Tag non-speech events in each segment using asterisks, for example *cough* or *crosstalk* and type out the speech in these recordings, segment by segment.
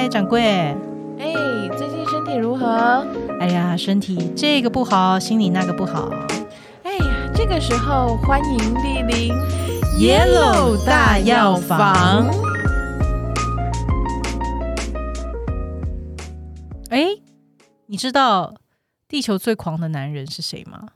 嗨，掌柜。哎，最近身体如何？哎呀，身体这个不好，心里那个不好。哎呀，这个时候欢迎莅临 Yellow 大药房。哎，你知道地球最狂的男人是谁吗？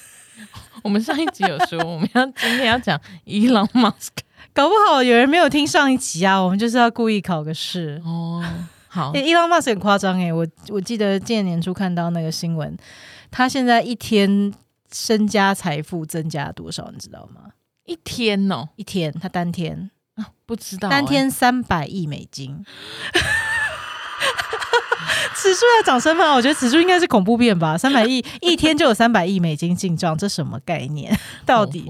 *laughs* 我们上一集有说，我们要今天要讲 Elon Musk，搞不好有人没有听上一集啊，我们就是要故意考个试哦。好，Elon Musk 很夸张哎，我我记得今年年初看到那个新闻，他现在一天身家财富增加多少，你知道吗？一天哦，一天他单天啊，不知道，单天三百亿美金。此处要掌声吗？我觉得此处应该是恐怖片吧。*laughs* 三百亿一天就有三百亿美金进账，这什么概念？*laughs* 到底？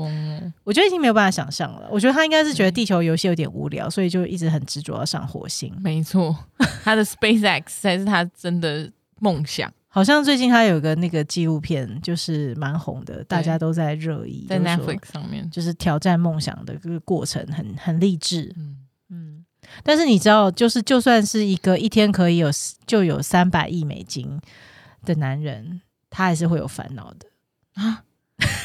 我觉得已经没有办法想象了。我觉得他应该是觉得地球游戏有点无聊，所以就一直很执着要上火星。没错，*laughs* 他的 SpaceX 才是他真的梦想。好像最近他有个那个纪录片，就是蛮红的，大家都在热议，在 Netflix 上面，就是挑战梦想的这个过程，很很励志。但是你知道，就是就算是一个一天可以有就有三百亿美金的男人，他还是会有烦恼的啊！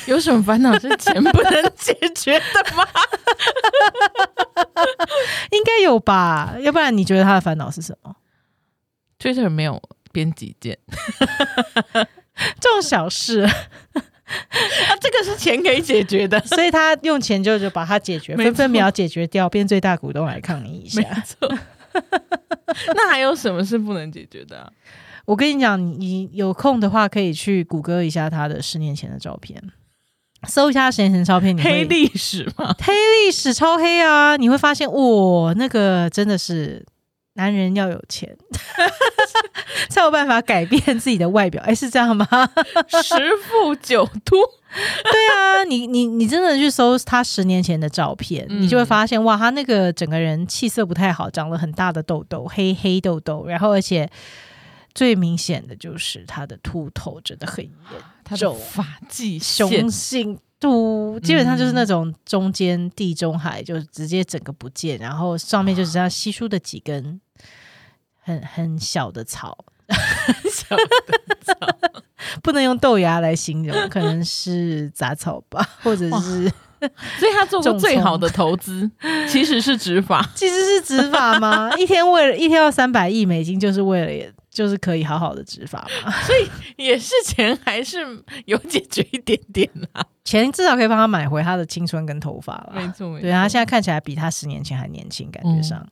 有什么烦恼是钱不能解决的吗？*laughs* 应该有吧？要不然你觉得他的烦恼是什么？Twitter 没有编辑键，*laughs* 这种小事。*laughs* 啊，这个是钱可以解决的，*laughs* 所以他用钱就就把它解决，*laughs* 分分秒解决掉，变最大股东来抗议一下。那还有什么是不能解决的？我跟你讲，你有空的话可以去谷歌一下他的十年前的照片，搜一下十年前的照片，你黑历史吗？黑历史超黑啊！你会发现，哇，那个真的是。男人要有钱，*laughs* 才有办法改变自己的外表。哎，是这样吗？十富九秃，对啊，你你你真的去搜他十年前的照片，你就会发现，哇，他那个整个人气色不太好，长了很大的痘痘，黑黑痘痘，然后而且最明显的就是他的秃头真的很严重，发际雄性。秃，基本上就是那种中间地中海，就直接整个不见，然后上面就只剩稀疏的几根很很小的草，*laughs* 小的草，*laughs* 不能用豆芽来形容，可能是杂草吧，或者是，所以他做过最好的投资其实是植发，其实是植发 *laughs* 吗？一天为了一天要三百亿美金，就是为了。就是可以好好的植发嘛，*laughs* 所以也是钱还是有解决一点点啦，钱至少可以帮他买回他的青春跟头发了。没错，对他现在看起来比他十年前还年轻，感觉上。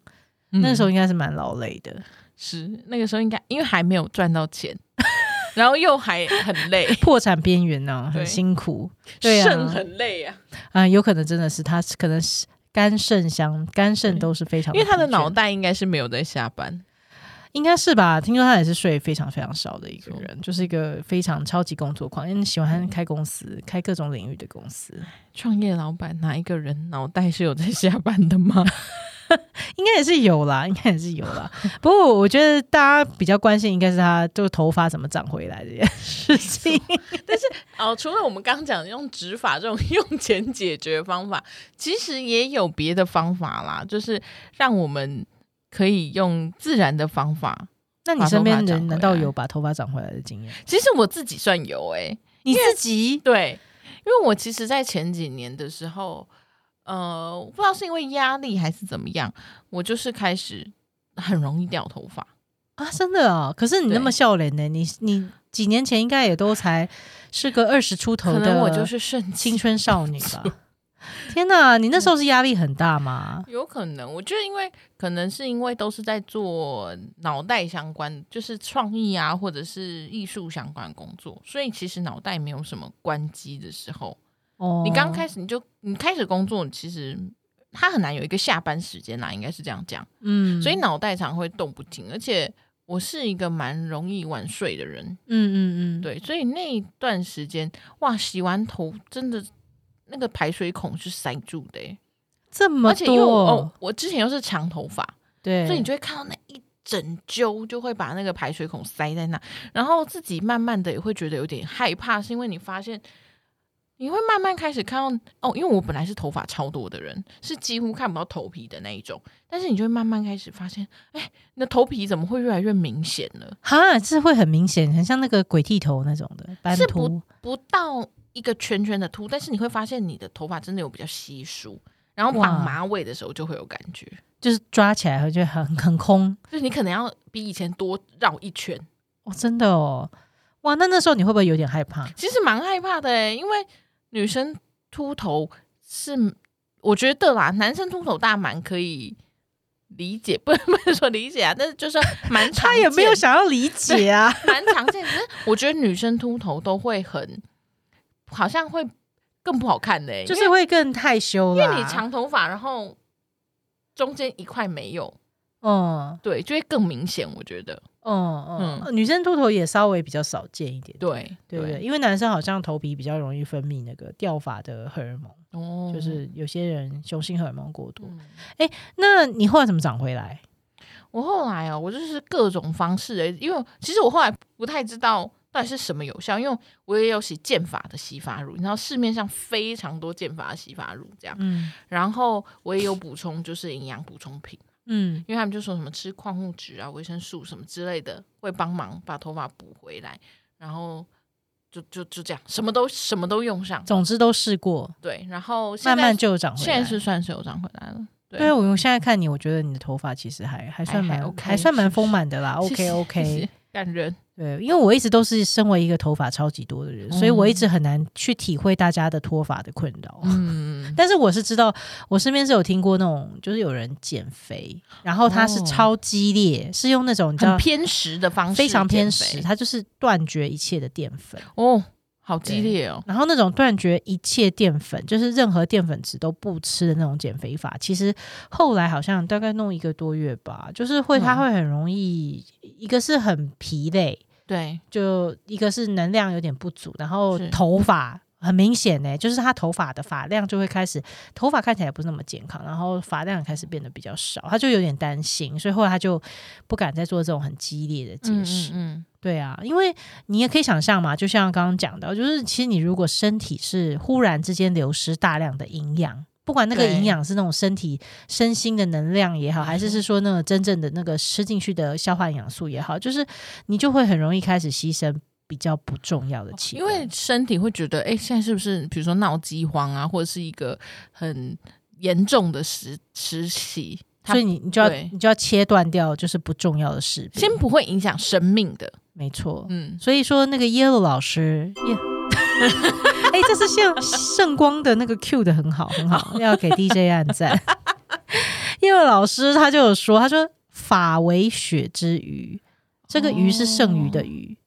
那时候应该是蛮劳累的。是那个时候应该因为还没有赚到钱，*laughs* 然后又还很累，*laughs* 破产边缘呢，很辛苦，对啊，肾很累啊，啊，有可能真的是他可能是肝肾相肝肾都是非常，因为他的脑袋应该是没有在下班。应该是吧，听说他也是睡非常非常少的一个人，就是一个非常超级工作狂，因为喜欢开公司，开各种领域的公司。创业老板哪一个人脑袋是有在下班的吗？*laughs* 应该也是有啦，应该也是有啦。不过我觉得大家比较关心应该是他就头发怎么长回来这件事情。*laughs* 但是哦，除了我们刚刚讲用植发这种 *laughs* 用钱解决方法，其实也有别的方法啦，就是让我们。可以用自然的方法，那你身边人难道有把头发长回来的经验？其实我自己算有诶，你自己对，因为我其实，在前几年的时候，呃，不知道是因为压力还是怎么样，我就是开始很容易掉头发啊，真的啊！可是你那么笑脸呢？你你几年前应该也都才是个二十出头的，我就是剩青春少女吧。*laughs* *laughs* 天哪，你那时候是压力很大吗？有可能，我觉得因为可能是因为都是在做脑袋相关，就是创意啊，或者是艺术相关工作，所以其实脑袋没有什么关机的时候。哦，你刚开始你就你开始工作，其实他很难有一个下班时间啦，应该是这样讲。嗯，所以脑袋常会动不停，而且我是一个蛮容易晚睡的人。嗯嗯嗯，对，所以那一段时间，哇，洗完头真的。那个排水孔是塞住的，这么多。我之前又是长头发，对，所以你就会看到那一整揪，就会把那个排水孔塞在那，然后自己慢慢的也会觉得有点害怕，是因为你发现你会慢慢开始看到哦，因为我本来是头发超多的人，是几乎看不到头皮的那一种，但是你就会慢慢开始发现，哎，你的头皮怎么会越来越明显了？哈，是会很明显，很像那个鬼剃头那种的斑是秃。不到一个圈圈的秃，但是你会发现你的头发真的有比较稀疏，然后哇。绑马尾的时候就会有感觉，就是抓起来会觉得很很空。就是你可能要比以前多绕一圈，哦，真的哦，哇，那那时候你会不会有点害怕？其实蛮害怕的诶，因为女生秃头是我觉得啦，男生秃头大家蛮可以理解，不能 *laughs* 不能说理解啊，但是就是蛮常他也没有想要理解啊，*laughs* 蛮常见，可是我觉得女生秃头都会很好像会更不好看的、欸，就是会更害羞啦。因为你长头发，然后中间一块没有，嗯对，就会更明显。我觉得，嗯嗯，女生秃头也稍微比较少见一点，对对不对？因为男生好像头皮比较容易分泌那个掉发的荷尔蒙，哦就是有些人雄性荷尔蒙过多。嗯那你后来怎么长回来？我后来哦，我就是各种方式诶、因为其实我后来不太知道到底是什么有效，因为我也有洗健发的洗发乳，你知道市面上非常多健发的洗发乳这样，嗯。然后我也有补充就是营养补充品，嗯。因为他们就说什么吃矿物质啊、维生素什么之类的，会帮忙把头发补回来，然后就就就这样，什么都什么都用上，总之都试过，对，然后慢慢就有长回来。现在是算是有长回来了，对。我，我现在看你，我觉得你的头发其实还还算还蛮 OK，还算蛮丰满的啦。OK OK，感人，对，因为我一直都是身为一个头发超级多的人，所以我一直很难去体会大家的脱发的困扰。*laughs* 嗯，但是我是知道，我身边是有听过那种，就是有人减肥，然后他是哦。超激烈，是用那种很偏食的方式，非常偏食，他就是断绝一切的淀粉。哦，好激烈哦，然后那种断绝一切淀粉，就是任何淀粉质都不吃的那种减肥法，其实后来好像大概弄一个多月吧，就是会他嗯会很容易，一个是很疲累，对，就一个是能量有点不足，然后是。头发很明显呢、就是他头发的发量就会开始，头发看起来不是那么健康，然后发量也开始变得比较少，他就有点担心，所以后来他就不敢再做这种很激烈的节嗯食。嗯对啊，因为你也可以想象嘛，就像刚刚讲到，就是其实你如果身体是忽然之间流失大量的营养。不管那个营养是那种身体身心的能量也好，还是是说那个真正的那个吃进去的消化营养素也好，就是你就会很容易开始牺牲比较不重要的器因。为身体会觉得，哎、现在是不是比如说闹饥荒啊，或者是一个很严重的时时期，所以你你就要你就要切断掉就是不重要的事情。先不会影响生命的，没错，嗯，所以说那个 Yellow 老师，耶，*laughs* 哎、这是像圣光的那个 Q 的很好很好，要给 DJ *laughs* 按赞。Yellow 老师他就有说，他说法为血之鱼，这个鱼是剩余的鱼，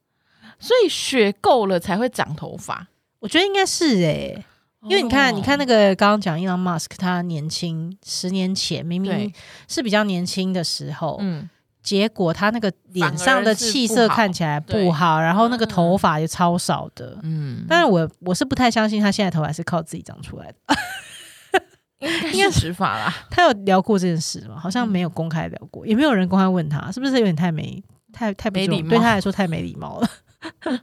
所以血够了才会长头发，我觉得应该是哎、因为你看，哦你看那个刚刚讲 Elon Musk，他年轻十年前明明是比较年轻的时候，嗯，结果他那个脸上的气色看起来不好，然后那个头发也超少的。嗯，但是我我是不太相信他现在头发是靠自己长出来的。*laughs* 应该是植发啦，他有聊过这件事吗？好像没有公开聊过，也没有人公开问他，是不是有点太没太太没礼貌对他来说太没礼貌了。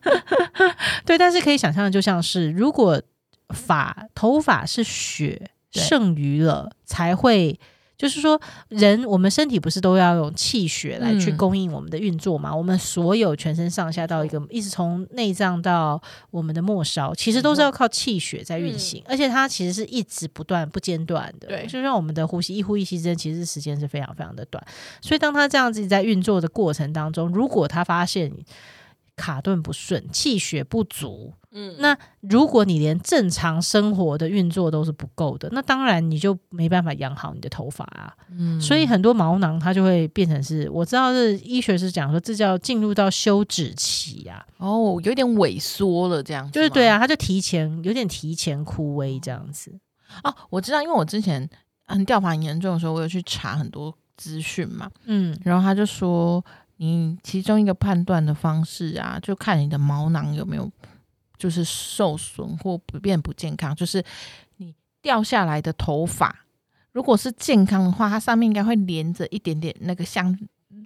*laughs* 对，但是可以想象，就像是如果发头发是血剩余了，才会。就是说，人我们身体不是都要用气血来去嗯供应我们的运作嘛？我们所有全身上下到一个，一直从内脏到我们的末梢，其实都是要靠气血在运行，而且它其实是一直不断不间断的。对就像我们的呼吸一呼一吸之间，其实时间是非常非常的短。所以当它这样子在运作的过程当中，如果他发现卡顿不顺、气血不足，嗯。那如果你连正常生活的运作都是不够的，那当然你就没办法养好你的头发啊。嗯。所以很多毛囊它就会变成是，我知道是医学是讲说这叫进入到休止期啊，哦，有点萎缩了，这样子就是对啊，它就提前有点提前枯萎这样子。哦，我知道，因为我之前很掉发很严重的时候，我有去查很多资讯嘛，嗯。然后他就说，你其中一个判断的方式啊，就看你的毛囊有没有就是受损或不变不健康，就是你掉下来的头发，如果是健康的话，它上面应该会连着一点点那个像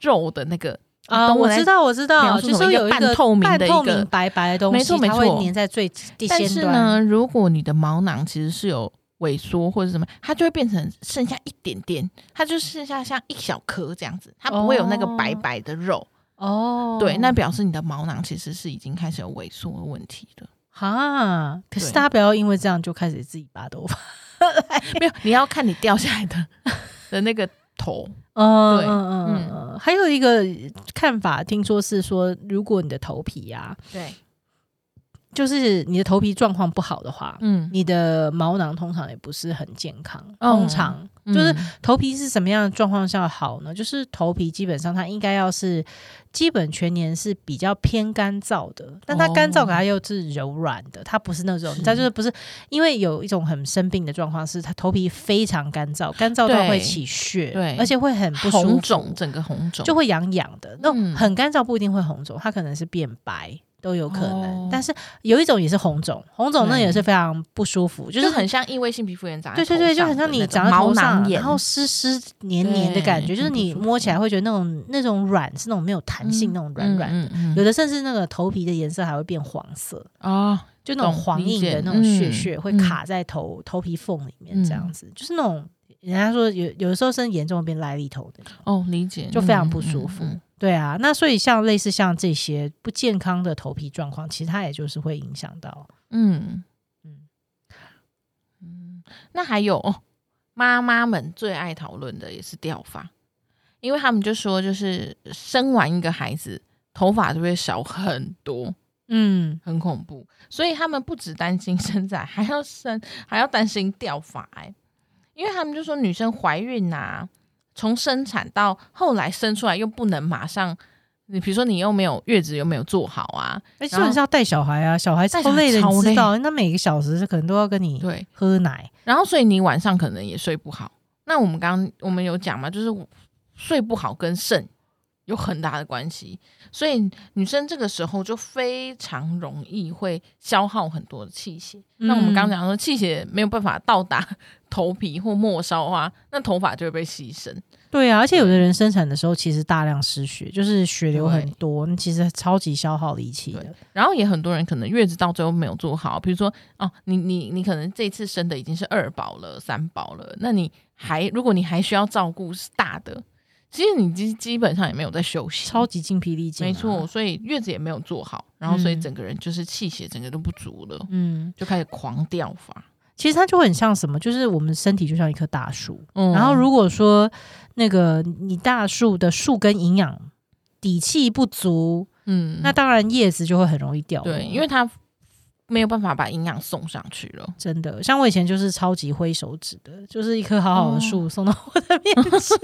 肉的那个啊，懂我知道，我知道，就是有一个半透明的半透一个明白白的东西，没错没错粘在最第但。是呢，如果你的毛囊其实是有萎缩或者什么，它就会变成剩下一点点，它就剩下像一小颗这样子，它不会有那个白白的肉。哦，对，那表示你的毛囊其实是已经开始有萎缩的问题了。哈，可是对大家不要因为这样就开始自己拔头发。*laughs* 没有，你要看你掉下来的的那个头。*laughs* 嗯对嗯嗯嗯，还有一个看法，听说是说，如果你的头皮呀、对，就是你的头皮状况不好的话，嗯，你的毛囊通常也不是很健康。哦通常就是嗯头皮是什么样的状况下好呢？就是头皮基本上它应该要是基本全年是比较偏干燥的，但它干燥哦可它又是柔软的，它不是那种，它就是不是因为有一种很生病的状况是它头皮非常干燥，干燥到会起屑，对而且会很不舒服红肿，整个红肿就会痒痒的。那种嗯很干燥不一定会红肿，它可能是变白。都有可能，哦。但是有一种也是红肿，红肿那也是非常不舒服，就就是很像异位性皮肤炎长在对对对，就很像你长在头上然后湿湿黏黏的感觉，就是你摸起来会觉得那种那种软是那种没有弹性、那种软软，嗯嗯有的甚至那个头皮的颜色还会变黄色，啊，就那种黄印的那种屑嗯屑会嗯。卡在头头皮缝里面，这样子，就是那种人家说有有的时候甚至严重变癞痢头的，哦，理解，就非常嗯不舒服。对啊，那所以像类似像这些不健康的头皮状况，其实它也就是会影响到，嗯嗯嗯，那还有哦，妈妈们最爱讨论的也是掉发，因为他们就说，就是生完一个孩子，头发就会少很多，嗯，很恐怖。所以他们不只担心生仔，还要生，还要担心掉发、欸。因为他们就说，女生怀孕啊，从生产到后来生出来，又不能马上，你比如说你又没有月子，又没有做好啊，哎，然后基本是要带小孩啊，小孩超累的，累你知道，那每个小时可能都要跟你对，喝奶。然后所以你晚上可能也睡不好。那我们刚刚我们有讲嘛，就是睡不好跟肾有很大的关系，所以女生这个时候就非常容易会消耗很多的气血。那我们刚刚讲说气血没有办法到达 *laughs* 头皮或末梢的话，那头发就会被牺牲。对啊，而且有的人生产的时候其实大量失血，就是血流很多，那其实超级消耗力气的。然后也很多人可能月子到最后没有做好，比如说哦，你你你可能这次生的已经是二宝了、三宝了，那你还如果你还需要照顾是大的，其实你基基本上也没有在休息，超级精疲力尽、啊没错，，所以月子也没有做好，然后所以嗯整个人就是气血整个都不足了，嗯，就开始狂掉发。其实它就很像什么，就是我们身体就像一棵大树，嗯然后如果说那个你大树的树根营养底气不足，嗯那当然叶子就会很容易掉落。对，因为它没有办法把营养送上去了。真的，像我以前就是超级挥手指的，就是一棵好好的哦树送到我的面前，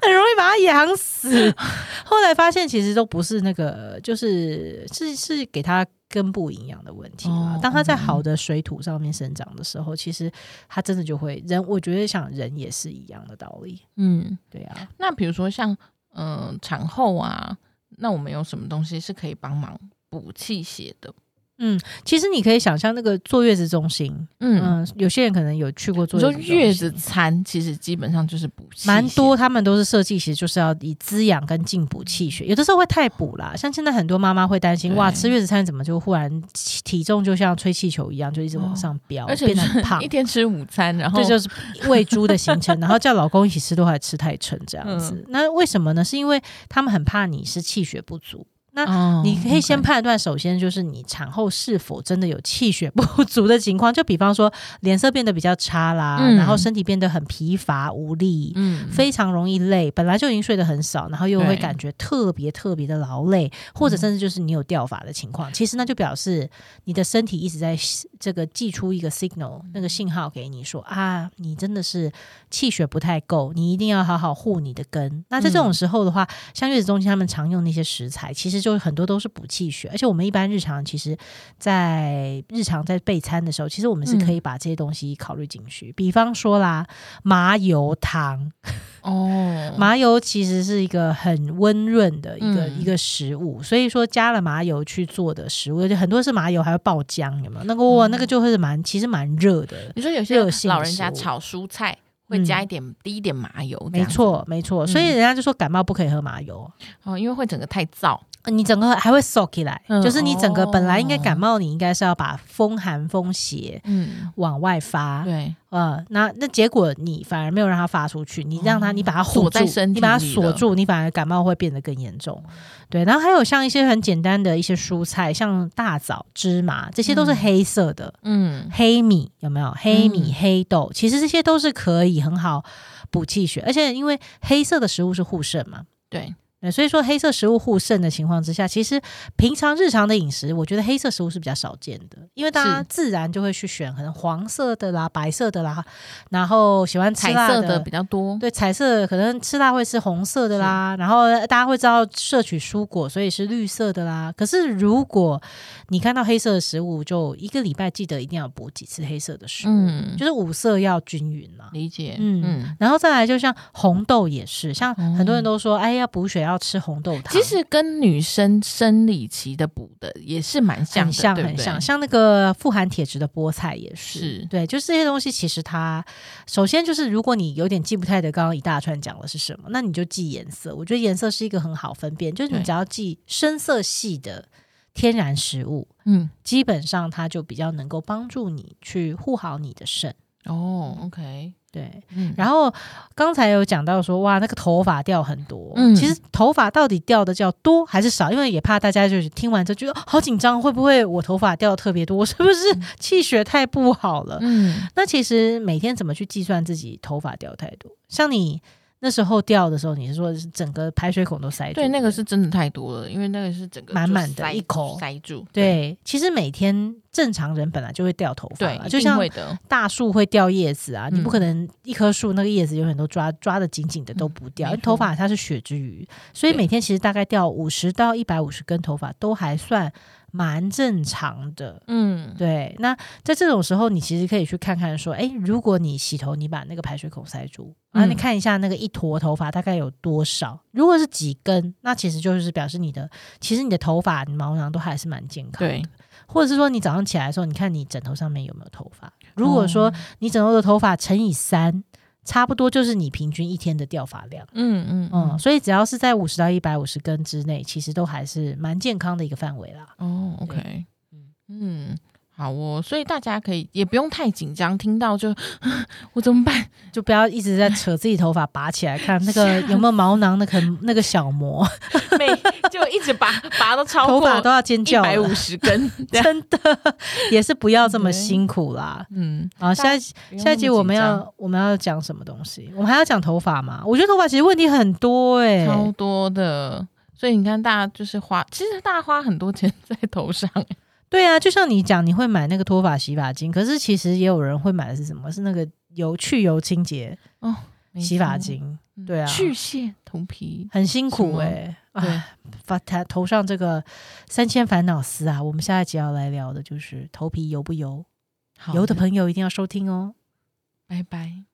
很容易把它养死。*laughs* 后来发现其实都不是那个，就是是是给它根部营养的问题啦。哦当它在好的水土上面生长的时候，其实它真的就会人，我觉得像人也是一样的道理。嗯，对啊，那比如说像嗯、呃产后啊，那我们有什么东西是可以帮忙补气血的？嗯，其实你可以想象那个坐月子中心，嗯，嗯，有些人可能有去过坐月子中心月子餐其实基本上就是补气，蛮多，他们都是设计，其实就是要以滋养跟进补气血，有的时候会太补啦。像现在很多妈妈会担心，哇，吃月子餐怎么就忽然体体重就像吹气球一样，就一直往上飙，而且变得很胖一。天吃午餐，然后这就是喂猪的行程，然后叫老公一起吃都还吃太撑这样子。嗯那为什么呢？是因为他们很怕你是气血不足。那哦你可以先判断，首先就是你产后是否真的有气血不足的情况，就比方说脸色变得比较差啦，嗯。然后身体变得很疲乏无力，嗯。非常容易累，本来就已经睡得很少，然后又会感觉特别特别的劳累，或者甚至就是你有掉发的情况，其实那就表示你的身体一直在这个寄出一个 signal，那个信号给你说啊，你真的是气血不太够，你一定要好好护你的根。那在这种时候的话，像月子中心他们常用那些食材，其实就很多都是补气血，而且我们一般日常其实，在日常在备餐的时候，其实我们是可以把这些东西考虑进去，比方说啦，麻油汤。*laughs* 哦，麻油其实是一个很温润的一个、嗯一个食物，所以说加了麻油去做的食物，而且很多是麻油还会爆浆，有没有？那个哇，嗯那个就会是蛮其实蛮热的。你说有些老人家炒蔬菜会加一点滴一点麻油，没错没错。所以嗯人家就说感冒不可以喝麻油，哦，因为会整个太燥。你整个还会收起来，嗯就是你整个本来应该哦感冒，你应该是要把风寒风邪嗯，往外发，对，呃，那那结果你反而没有让它发出去，你让它，哦。你把它护锁在住你把它锁住，你反而感冒会变得更严重。对，然后还有像一些很简单的一些蔬菜，像大枣、芝麻，这些都是嗯。黑色的。嗯，黑米有没有？黑米、嗯。黑豆，其实这些都是可以很好补气血，而且因为黑色的食物是护肾嘛，对，对，所以说黑色食物护肾的情况之下，其实平常日常的饮食，我觉得黑色食物是比较少见的，因为大家自然就会去选可能黄色的啦、白色的啦，然后喜欢吃彩辣色的比较多。对，彩色可能吃辣会吃红色的啦，然后大家会知道摄取蔬果，所以是绿色的啦。可是如果你看到黑色的食物，就一个礼拜记得一定要补几次黑色的食物，嗯，就是五色要均匀嘛。理解。嗯嗯，然后再来，就像红豆也是，像哦很多人都说，哎，要补血要吃红豆汤。其实跟女生生理期的补的也是蛮像的，很像对不对很像，像那个富含铁质的菠菜也是，是对，就是这些东西，其实它首先就是，如果你有点记不太得刚刚一大串讲的是什么，那你就记颜色。我觉得颜色是一个很好分辨，就是你只要记深色系的天然食物，嗯，基本上它就比较能够帮助你去护好你的肾。哦，OK，对，嗯，然后刚才有讲到说，哇，那个头发掉很多。嗯其实头发到底掉的叫多还是少？因为也怕大家就是听完之后觉得哦好紧张，会不会我头发掉的特别多？我是不是气血太不好了？嗯，那其实每天怎么去计算自己头发掉太多？像你那时候掉的时候，你是说是整个排水孔都塞住？对，那个是真的太多了，因为那个是整个满满的一口塞住。对。其实每天正常人本来就会掉头发对嘛，，就像。大树会掉叶子啊，你不嗯可能一棵树那个叶子永远都抓抓的紧紧的都不掉，因为头发它是血之余，所以每天其实大概掉五十到一百五十根头发都还算蛮正常的。嗯，对，那在这种时候，你其实可以去看看说，哎，如果你洗头，你把那个排水孔塞住，然后你嗯看一下那个一坨头发大概有多少，如果是几根，那其实就是表示你的，其实你的头发、你毛囊都还是蛮健康的对。或者是说，你早上起来的时候，你看你枕头上面有没有头发？如果哦说你枕头的头发乘以三，差不多就是你平均一天的掉发量。嗯嗯嗯，嗯，所以只要是在五十到一百五十根之内，其实都还是蛮健康的一个范围啦。哦，OK，嗯嗯，好哦，所以大家可以也不用太紧张，听到就 *laughs* 我怎么办？就不要一直在扯自己头发拔起来看那个 *laughs* 有没有毛囊，那个那个小膜，*laughs* 每就一直拔 *laughs* 拔到超过头过发都要尖叫一百五，十根，*laughs* 真的也是不要这么辛苦啦。嗯，好，下一下一集我们要我们要讲什么东西？我们还要讲头发吗？我觉得头发其实问题很多哎、超多的，所以你看，大家就是花，其实大家花很多钱在头上，对啊，就像你讲，你会买那个脱发洗发精，可是其实也有人会买的是什么？是那个油去油清洁哦洗发，精，嗯。对啊。去屑头皮，很辛苦什么哎、对哎，把他头上这个三千烦恼丝啊，我们下一集要来聊的就是头皮油不油，好油的朋友一定要收听哦。拜拜。